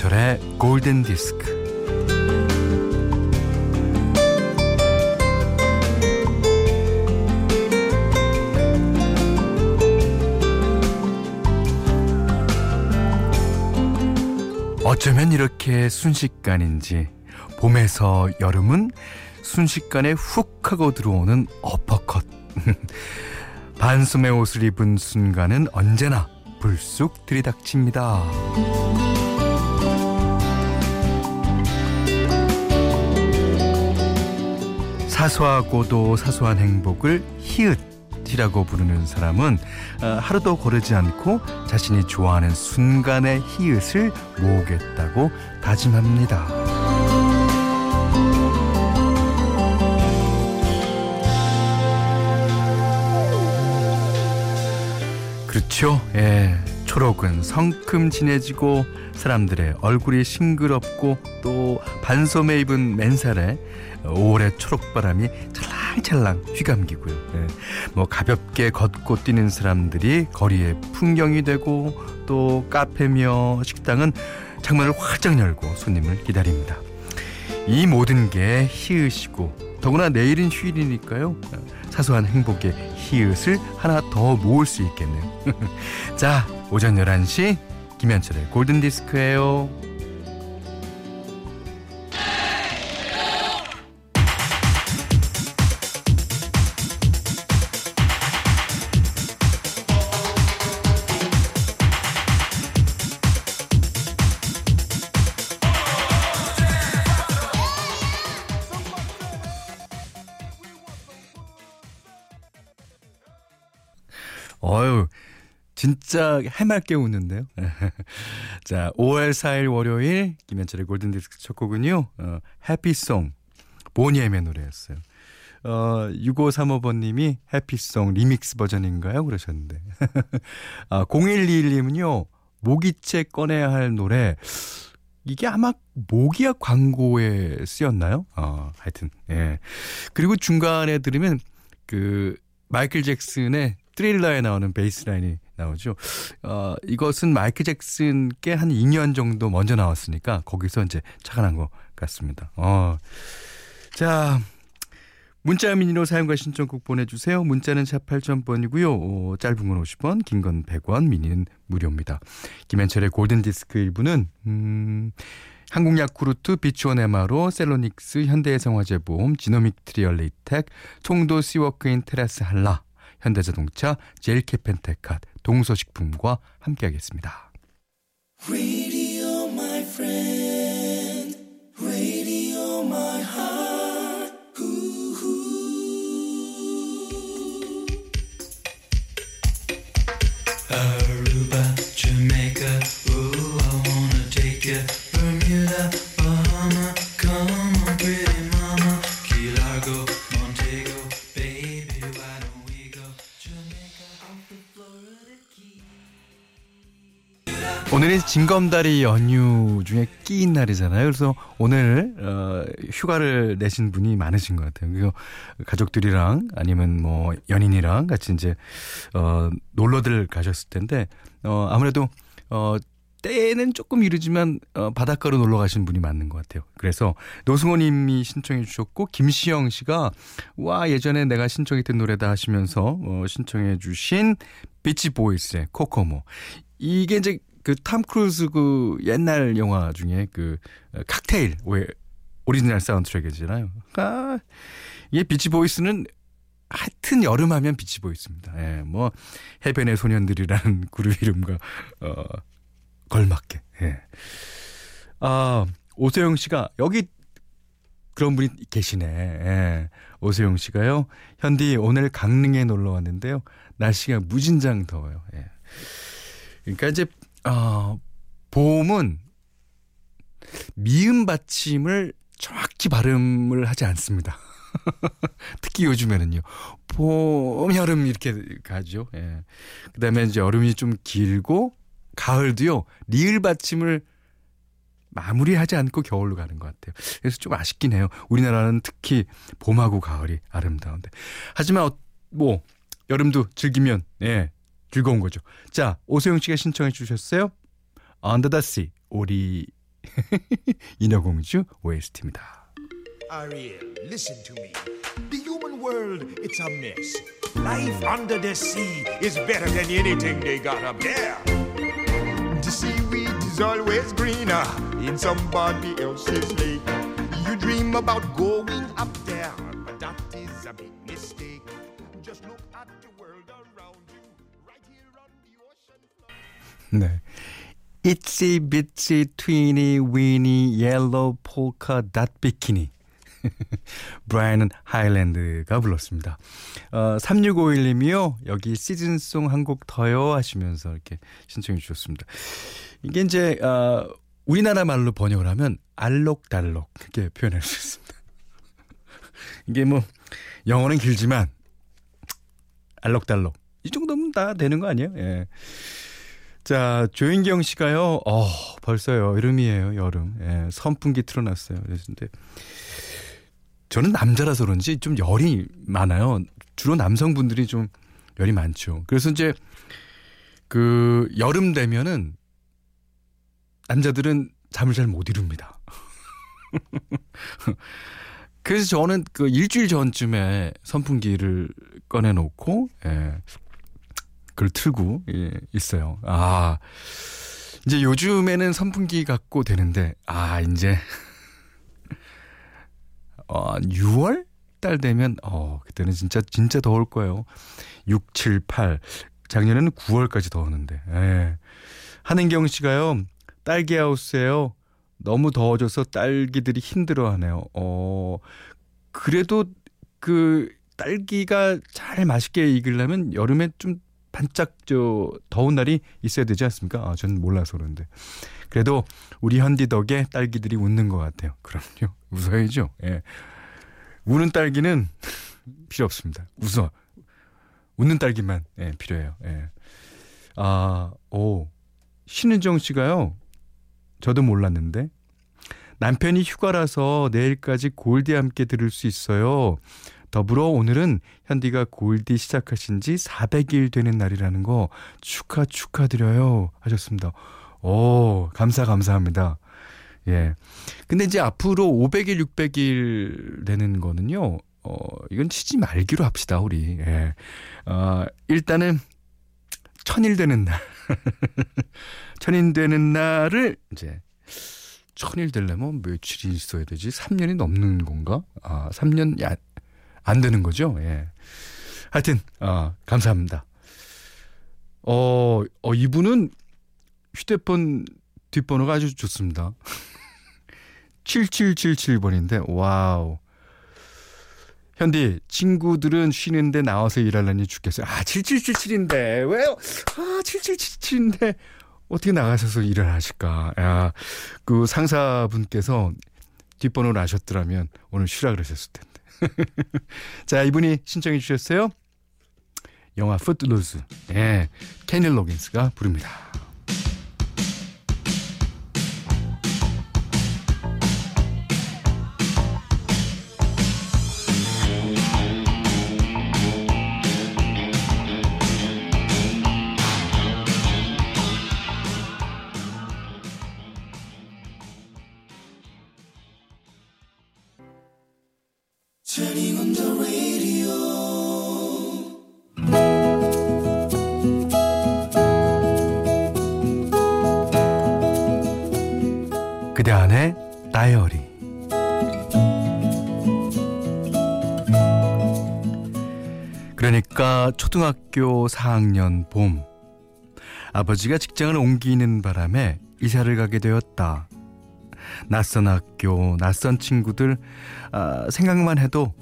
김현철의 골든 디스크. 어쩌면 이렇게 순식간인지 봄에서 여름은 순식간에 훅 하고 들어오는 어퍼컷. 반소의 옷을 입은 순간은 언제나 불쑥 들이닥칩니다. 사소하고도 사소한 행복을 히읗이라고 부르는 사람은 어, 하루도 거르지 않고 자신이 좋아하는 순간의 히읗을 모으겠다고 다짐합니다. 그렇죠. 예. 초록은 성큼 진해지고 사람들의 얼굴이 싱그럽고 또 반소매 입은 맨살에 5월의 초록바람이 찰랑찰랑 휘감기고요. 예. 뭐 가볍게 걷고 뛰는 사람들이 거리의 풍경이 되고 또 카페며 식당은 창문을 활짝 열고 손님을 기다립니다. 이 모든 게 히읗이고 더구나 내일은 휴일이니까요. 사소한 행복의 히읗을 하나 더 모을 수 있겠네요. 자, 오전 11시 김현철의 골든디스크예요. 진짜 해맑게 웃는데요. 자, 5월 4일 월요일 김현철의 골든디스크 첫 곡은요. 어, 해피송 보니엠의 노래였어요. 어, 6535번님이 해피송 리믹스 버전인가요? 그러셨는데. 아, 0121님은요. 모기채 꺼내야 할 노래. 이게 아마 모기약 광고에 쓰였나요? 어, 하여튼, 예. 그리고 중간에 들으면 그 마이클 잭슨의 Thriller에 나오는 베이스 라인이 나오죠. 어, 이것은 마이클 잭슨께 한 2년 정도 먼저 나왔으니까 거기서 이제 착안한 것 같습니다. 어. 자, 문자 미니로 사연과 신청곡 보내주세요. 문자는 샵 8000번이고요. 어, 짧은 건 50원, 긴 건 100원, 미니는 무료입니다. 김현철의 골든디스크 일부는 음, 한국야쿠르트, 비추온 에마로, 셀로닉스, 현대해상화재보험, 지노믹트리 얼리텍, 총도 시워크인 테라스 한라, 현대자동차, 젤케펜테캇, 동서식품과 함께하겠습니다. Radio, 징검다리 연휴 중에 끼인 날이잖아요. 그래서 오늘 어, 휴가를 내신 분이 많으신 것 같아요. 그리고 가족들이랑 아니면 뭐 연인이랑 같이 이제 어, 놀러들 가셨을 텐데 어, 아무래도 어, 때는 조금 이르지만 어, 바닷가로 놀러 가신 분이 맞는 것 같아요. 그래서 노승호님이 신청해 주셨고 김시영 씨가 와 예전에 내가 신청했던 노래다 하시면서 어, 신청해 주신 비치 보이스의 코코모 이게 이제 그 탐 크루즈 그 옛날 영화 중에 그 어, 칵테일 왜 오리지널 사운드트랙이잖아요. 아, 이게 비치 보이스는 하여튼 여름하면 비치 보이스입니다. 예, 뭐 해변의 소년들이라는 그룹 이름과 어 걸맞게. 예. 아, 오세영 씨가 여기 그런 분이 계시네. 예. 오세영 씨가요. 현디 오늘 강릉에 놀러 왔는데요. 날씨가 무진장 더워요. 예. 그러니까 이제 어, 봄은 미음 받침을 정확히 발음을 하지 않습니다. 특히 요즘에는요. 봄, 여름 이렇게 가죠. 예. 그다음에 이제 여름이 좀 길고 가을도요. 리을 받침을 마무리하지 않고 겨울로 가는 것 같아요. 그래서 좀 아쉽긴 해요. 우리나라는 특히 봄하고 가을이 아름다운데. 하지만 어, 뭐 여름도 즐기면 예, 즐거운 거죠. 자, 오세영 씨가 신청해 주셨어요. Under the Sea 우리 인어공주 OST입니다. Ariel, listen to me. The human world, it's a mess. Life under the sea is better than anything they got up there. The seaweed is always greener in somebody else's lake. You dream about going up there, 네. Itsy bitsy tweeny weeny yellow polka dot bikini. 브라이언 하일랜드가 불렀습니다. 어, 3651님이요. 여기 시즌송 한 곡 더요 하시면서 이렇게 신청해 주셨습니다. 이게 이제 어, 우리나라 말로 번역을 하면 알록달록 이렇게 표현할 수 있습니다. 이게 뭐 영어는 길지만 알록달록 이 정도면 다 되는 거 아니에요? 예. 자, 조인경 씨가요, 어, 벌써 여름이에요, 여름. 예, 선풍기 틀어놨어요. 그랬는데, 저는 남자라서 그런지 좀 열이 많아요. 주로 남성분들이 좀 열이 많죠. 그래서 이제, 그, 여름 되면은, 남자들은 잠을 잘 못 이룹니다. 그래서 저는 그 일주일 전쯤에 선풍기를 꺼내놓고, 예, 그걸 틀고 예, 있어요. 아 이제 요즘에는 선풍기 갖고 되는데 아 이제 어, 6월 달 되면 어 그때는 진짜 진짜 더울 거예요. 6, 7, 8 작년에는 9월까지 더웠는데. 예. 한은경 씨가요. 딸기 하우스에요. 너무 더워져서 딸기들이 힘들어하네요. 어 그래도 그 딸기가 잘 맛있게 익으려면 여름에 좀 반짝 저 더운 날이 있어야 되지 않습니까? 아, 저는 몰라서 그런데. 그래도 우리 현디 덕에 딸기들이 웃는 것 같아요. 그럼요. 웃어야죠. 예. 우는 딸기는 필요 없습니다. 웃어. 웃는 딸기만 예, 필요해요. 예. 아, 오. 신은정 씨가요. 저도 몰랐는데 남편이 휴가라서 내일까지 골디 함께 들을 수 있어요. 더불어 오늘은 현디가 골디 시작하신 지 400일 되는 날이라는 거 축하 축하드려요 하셨습니다. 오, 감사 감사합니다. 예. 근데 이제 앞으로 500일, 600일 되는 거는요. 어, 이건 치지 말기로 합시다, 우리. 예. 어, 일단은 천일 되는 날. 천일 되는 날을 이제 천일 되려면 며칠이 있어야 되지? 3년이 넘는 건가? 아, 3년 야, 안 되는 거죠. 예. 하여튼 어, 감사합니다. 어, 어 이분은 휴대폰 뒷번호가 아주 좋습니다. 7777번인데 와우. 현디 친구들은 쉬는데 나와서 일하려니 죽겠어요. 아 7777인데 왜요? 아 7777인데 어떻게 나가셔서 일을 하실까? 야, 그 상사분께서 뒷번호를 아셨더라면 오늘 쉬라 그러셨을 텐데. 자, 이분이 신청해 주셨어요. 영화 푸드루즈. 예. 케니 로긴스가 부릅니다. 그대 안에 다이어리 그러니까 초등학교 4학년 봄 아버지가 직장을 옮기는 바람에 이사를 가게 되었다. 낯선 학교, 낯선 친구들 아, 생각만 해도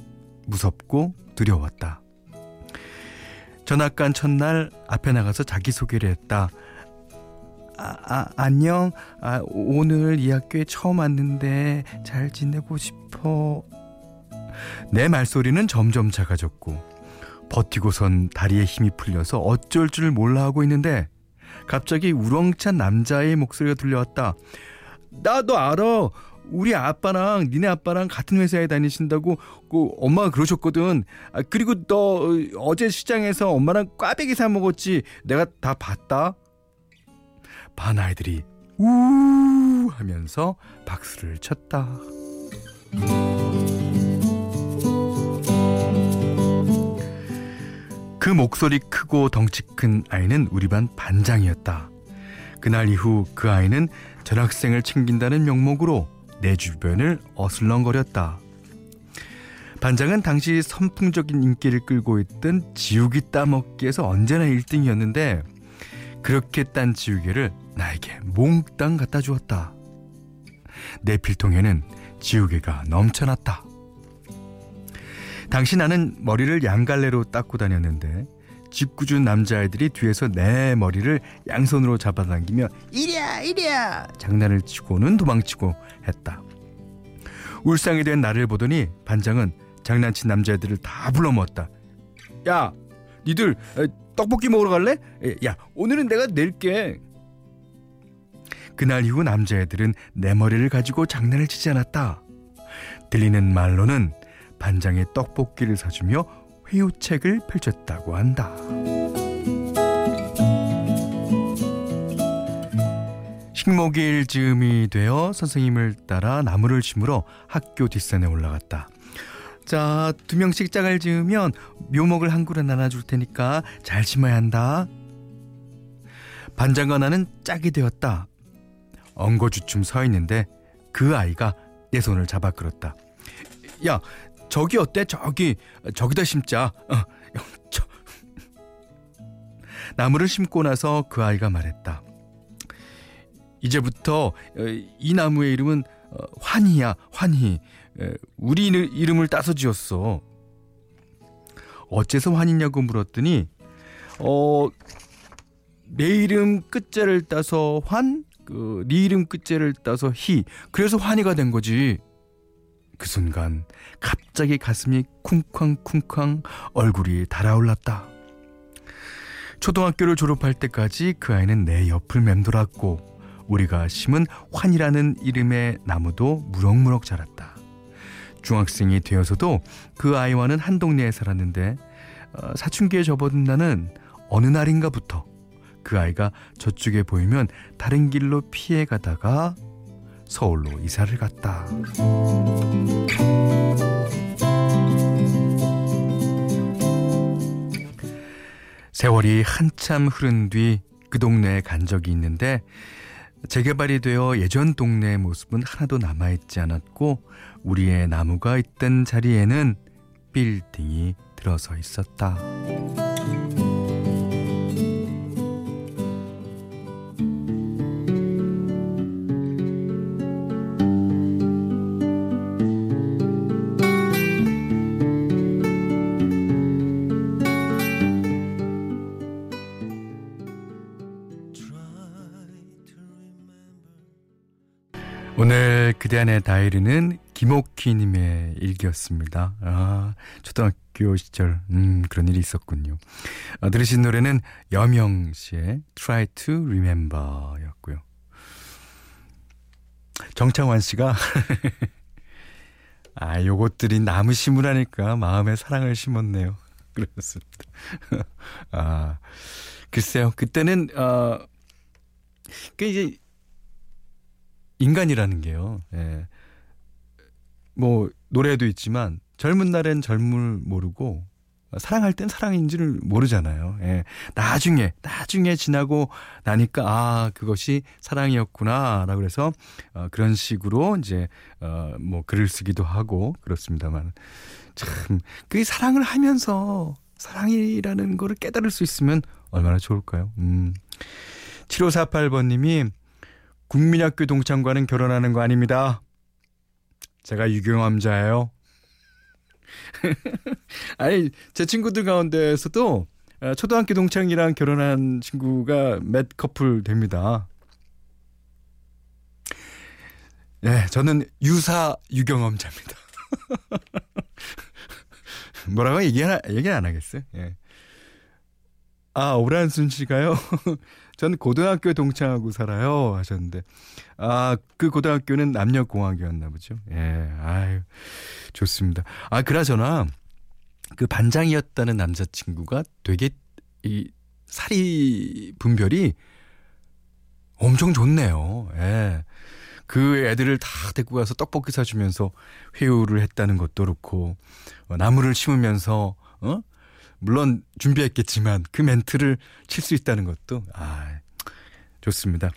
무섭고 두려웠다. 전학 간 첫날 앞에 나가서 자기 소개를 했다. 아, 아, 안녕. 아, 오늘 이 학교에 처음 왔는데 잘 지내고 싶어. 내 말소리는 점점 작아졌고 버티고선 다리에 힘이 풀려서 어쩔 줄 몰라 하고 있는데 갑자기 우렁찬 남자의 목소리가 들려왔다. 나도 알아. 우리 아빠랑 니네 아빠랑 같은 회사에 다니신다고 그 엄마가 그러셨거든. 아, 그리고 너 어제 시장에서 엄마랑 꽈배기 사 먹었지. 내가 다 봤다. 반 아이들이 우 하면서 박수를 쳤다. 그 목소리 크고 덩치 큰 아이는 우리 반 반장이었다. 그날 이후 그 아이는 전학생을 챙긴다는 명목으로 내 주변을 어슬렁거렸다. 반장은 당시 선풍적인 인기를 끌고 있던 지우개 따먹기에서 언제나 1등이었는데 그렇게 딴 지우개를 나에게 몽땅 갖다 주었다. 내 필통에는 지우개가 넘쳐났다. 당시 나는 머리를 양갈래로 닦고 다녔는데 짓궂은 남자아이들이 뒤에서 내 머리를 양손으로 잡아당기며 이랴 이랴 장난을 치고는 도망치고 했다. 울상이 된 나를 보더니 반장은 장난친 남자애들을 다 불러 모았다. 야, 니들 떡볶이 먹으러 갈래? 야, 오늘은 내가 낼게. 그날 이후 남자애들은 내 머리를 가지고 장난을 치지 않았다. 들리는 말로는 반장의 떡볶이를 사주며 회유책을 펼쳤다고 한다. 식목일 즈음이 되어 선생님을 따라 나무를 심으러 학교 뒷산에 올라갔다. 자, 두 명씩 짝을 지으면 묘목을 한 그루 나눠줄 테니까 잘 심어야 한다. 반장과 나는 짝이 되었다. 엉거주춤 서 있는데 그 아이가 내 손을 잡아 끌었다. 야, 저기 어때? 저기 저기다 심자. 어, 저. 나무를 심고 나서 그 아이가 말했다. 이제부터 어, 이 나무의 이름은 어, 환희야, 환희. 우리 이름을 따서 지었어. 어째서 환희냐고 물었더니 어, 내 이름 끝자를 따서 환, 그, 네 이름 끝자를 따서 희. 그래서 환희가 된 거지. 그 순간 갑자기 가슴이 쿵쾅쿵쾅 얼굴이 달아올랐다. 초등학교를 졸업할 때까지 그 아이는 내 옆을 맴돌았고 우리가 심은 환이라는 이름의 나무도 무럭무럭 자랐다. 중학생이 되어서도 그 아이와는 한 동네에 살았는데 어, 사춘기에 접어든 나는 어느 날인가부터 그 아이가 저쪽에 보이면 다른 길로 피해 가다가 서울로 이사를 갔다. 세월이 한참 흐른 뒤 그 동네에 간 적이 있는데 재개발이 되어 예전 동네의 모습은 하나도 남아있지 않았고 우리의 나무가 있던 자리에는 빌딩이 들어서 있었다. 그대 안의 다이리는 김옥희님의 일기였습니다. 아, 초등학교 시절, 음, 그런 일이 있었군요. 아, 들으신 노래는 여명 씨의 Try to Remember 였고요. 정창환 씨가, 아, 요것들이 나무 심으라니까 마음에 사랑을 심었네요. 그렇습니다. 아, 글쎄요. 그때는, 어, 그 이제, 인간이라는 게요. 예. 뭐 노래도 있지만 젊은 날엔 젊을 모르고 사랑할 땐 사랑인지를 모르잖아요. 예. 나중에 나중에 지나고 나니까 아 그것이 사랑이었구나라고 그래서 어, 그런 식으로 이제 어, 뭐 글을 쓰기도 하고 그렇습니다만 참 그 사랑을 하면서 사랑이라는 거를 깨달을 수 있으면 얼마나 좋을까요? 음. 7548번님이 국민학교 동창과는 결혼하는 거 아닙니다. 제가 유경험자예요. 아니 제 친구들 가운데에서도 어, 초등학교 동창이랑 결혼한 친구가 몇 커플 됩니다. 네, 저는 유사 유경험자입니다. 뭐라고 얘기 하나 얘기 안 하겠어요? 예. 아 오란순 씨가요. 저는 고등학교 동창하고 살아요 하셨는데 아 그 고등학교는 남녀공학이었나 보죠. 예, 아유 좋습니다. 아 그나저나 그 반장이었다는 남자친구가 되게 이 살이 분별이 엄청 좋네요. 예. 그 애들을 다 데리고 가서 떡볶이 사주면서 회유를 했다는 것도 그렇고, 어, 나무를 심으면서, 어? 물론 준비했겠지만 그 멘트를 칠 수 있다는 것도, 아, 좋습니다.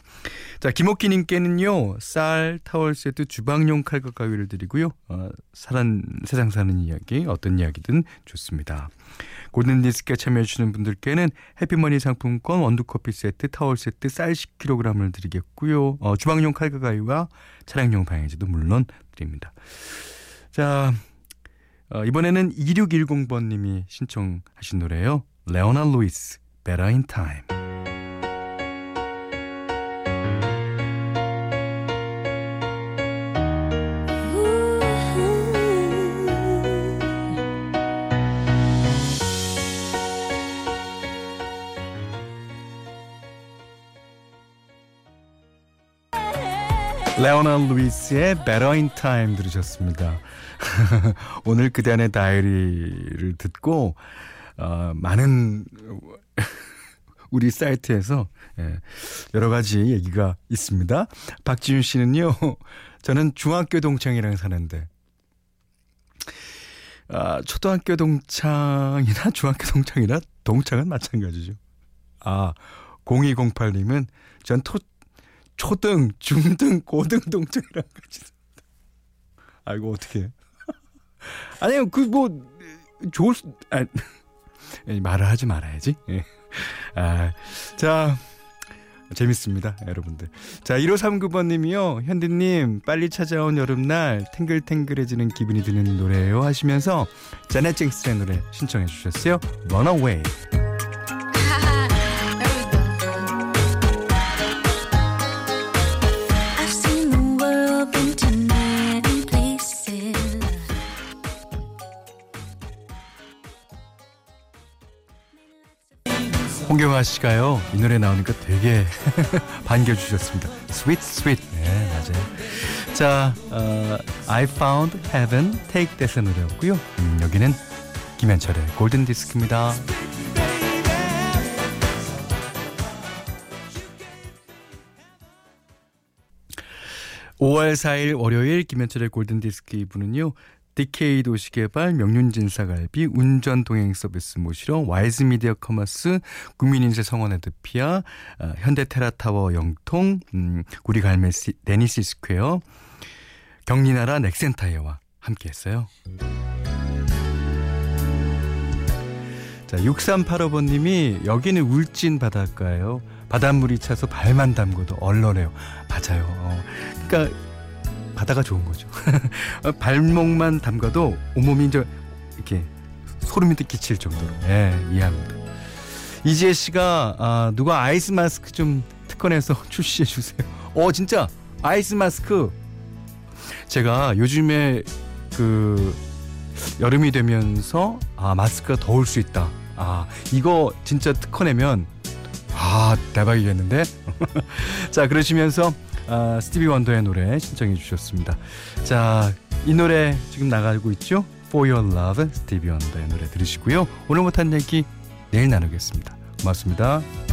자, 김옥기님께는요, 쌀, 타월 세트, 주방용 칼과 가위를 드리고요, 어, 사람, 세상 사는 이야기, 어떤 이야기든 좋습니다. 골든 디스크에 참여해주시는 분들께는 해피머니 상품권, 원두커피 세트, 타월 세트, 쌀 10kg을 드리겠고요, 어, 주방용 칼과 가위와 차량용 방해제도 물론 드립니다. 자, 어, 이번에는 2610번님이 신청하신 노래예요. 레오나 루이스, Better in Time. 레오나 루이스의 Better in Time 들으셨습니다. 오늘 그대 안의 다이어리를 듣고 어, 많은 우리 사이트에서 예, 여러 가지 얘기가 있습니다. 박지윤 씨는요. 저는 중학교 동창이랑 사는데 아, 초등학교 동창이나 중학교 동창이나 동창은 마찬가지죠. 아, 0208님은 전 토, 초등, 중등, 고등 동창이랑 같이 아이고 어떻게? 아니요 그 뭐 좋을 수 아, 말을 하지 말아야지. 예. 아, 자 재밌습니다, 여러분들. 자, 1539번 님이요. 현디님, 빨리 찾아온 여름날 탱글탱글해지는 기분이 드는 노래예요 하시면서 자넷 잭슨의 노래 신청해 주셨어요. Runaway. 홍경아 씨가요 이 노래 나오니까 되게 반겨주셨습니다. Sweet Sweet 네 맞아요. 자 어, I Found Heaven Take That의 노래였고요. 음, 여기는 김현철의 골든 디스크입니다. 5월 4일 월요일 김현철의 골든디스크 2부는요. DK 도시개발, 명륜진사갈비, 운전 동행 서비스 모시러 와이즈 미디어 커머스, 국민인세 성원 에드피아, 어, 현대테라타워 영통, 음, 우리 갈매 시, 데니시 스퀘어, 경리나라 넥센타이어와 함께했어요. 자, 6385번님이 여기는 울진 바닷가예요. 바닷물이 차서 발만 담궈도 얼얼해요. 맞아요. 어, 그러니까 바다가 좋은 거죠. 발목만 담가도 온몸이 이제 이렇게 소름이 끼칠 정도로 예, 이해합니다. 이지혜 씨가 아, 누가 아이스 마스크 좀 특허내서 출시해 주세요. 어 진짜 아이스 마스크 제가 요즘에 그 여름이 되면서 아 마스크가 더울 수 있다. 아 이거 진짜 특허내면 아 대박이겠는데. 자 그러시면서 아, 스티비 원더의 노래 신청해 주셨습니다. 자, 이 노래 지금 나가고 있죠? For Your Love 스티비 원더의 노래 들으시고요. 오늘 못한 얘기 내일 나누겠습니다. 고맙습니다.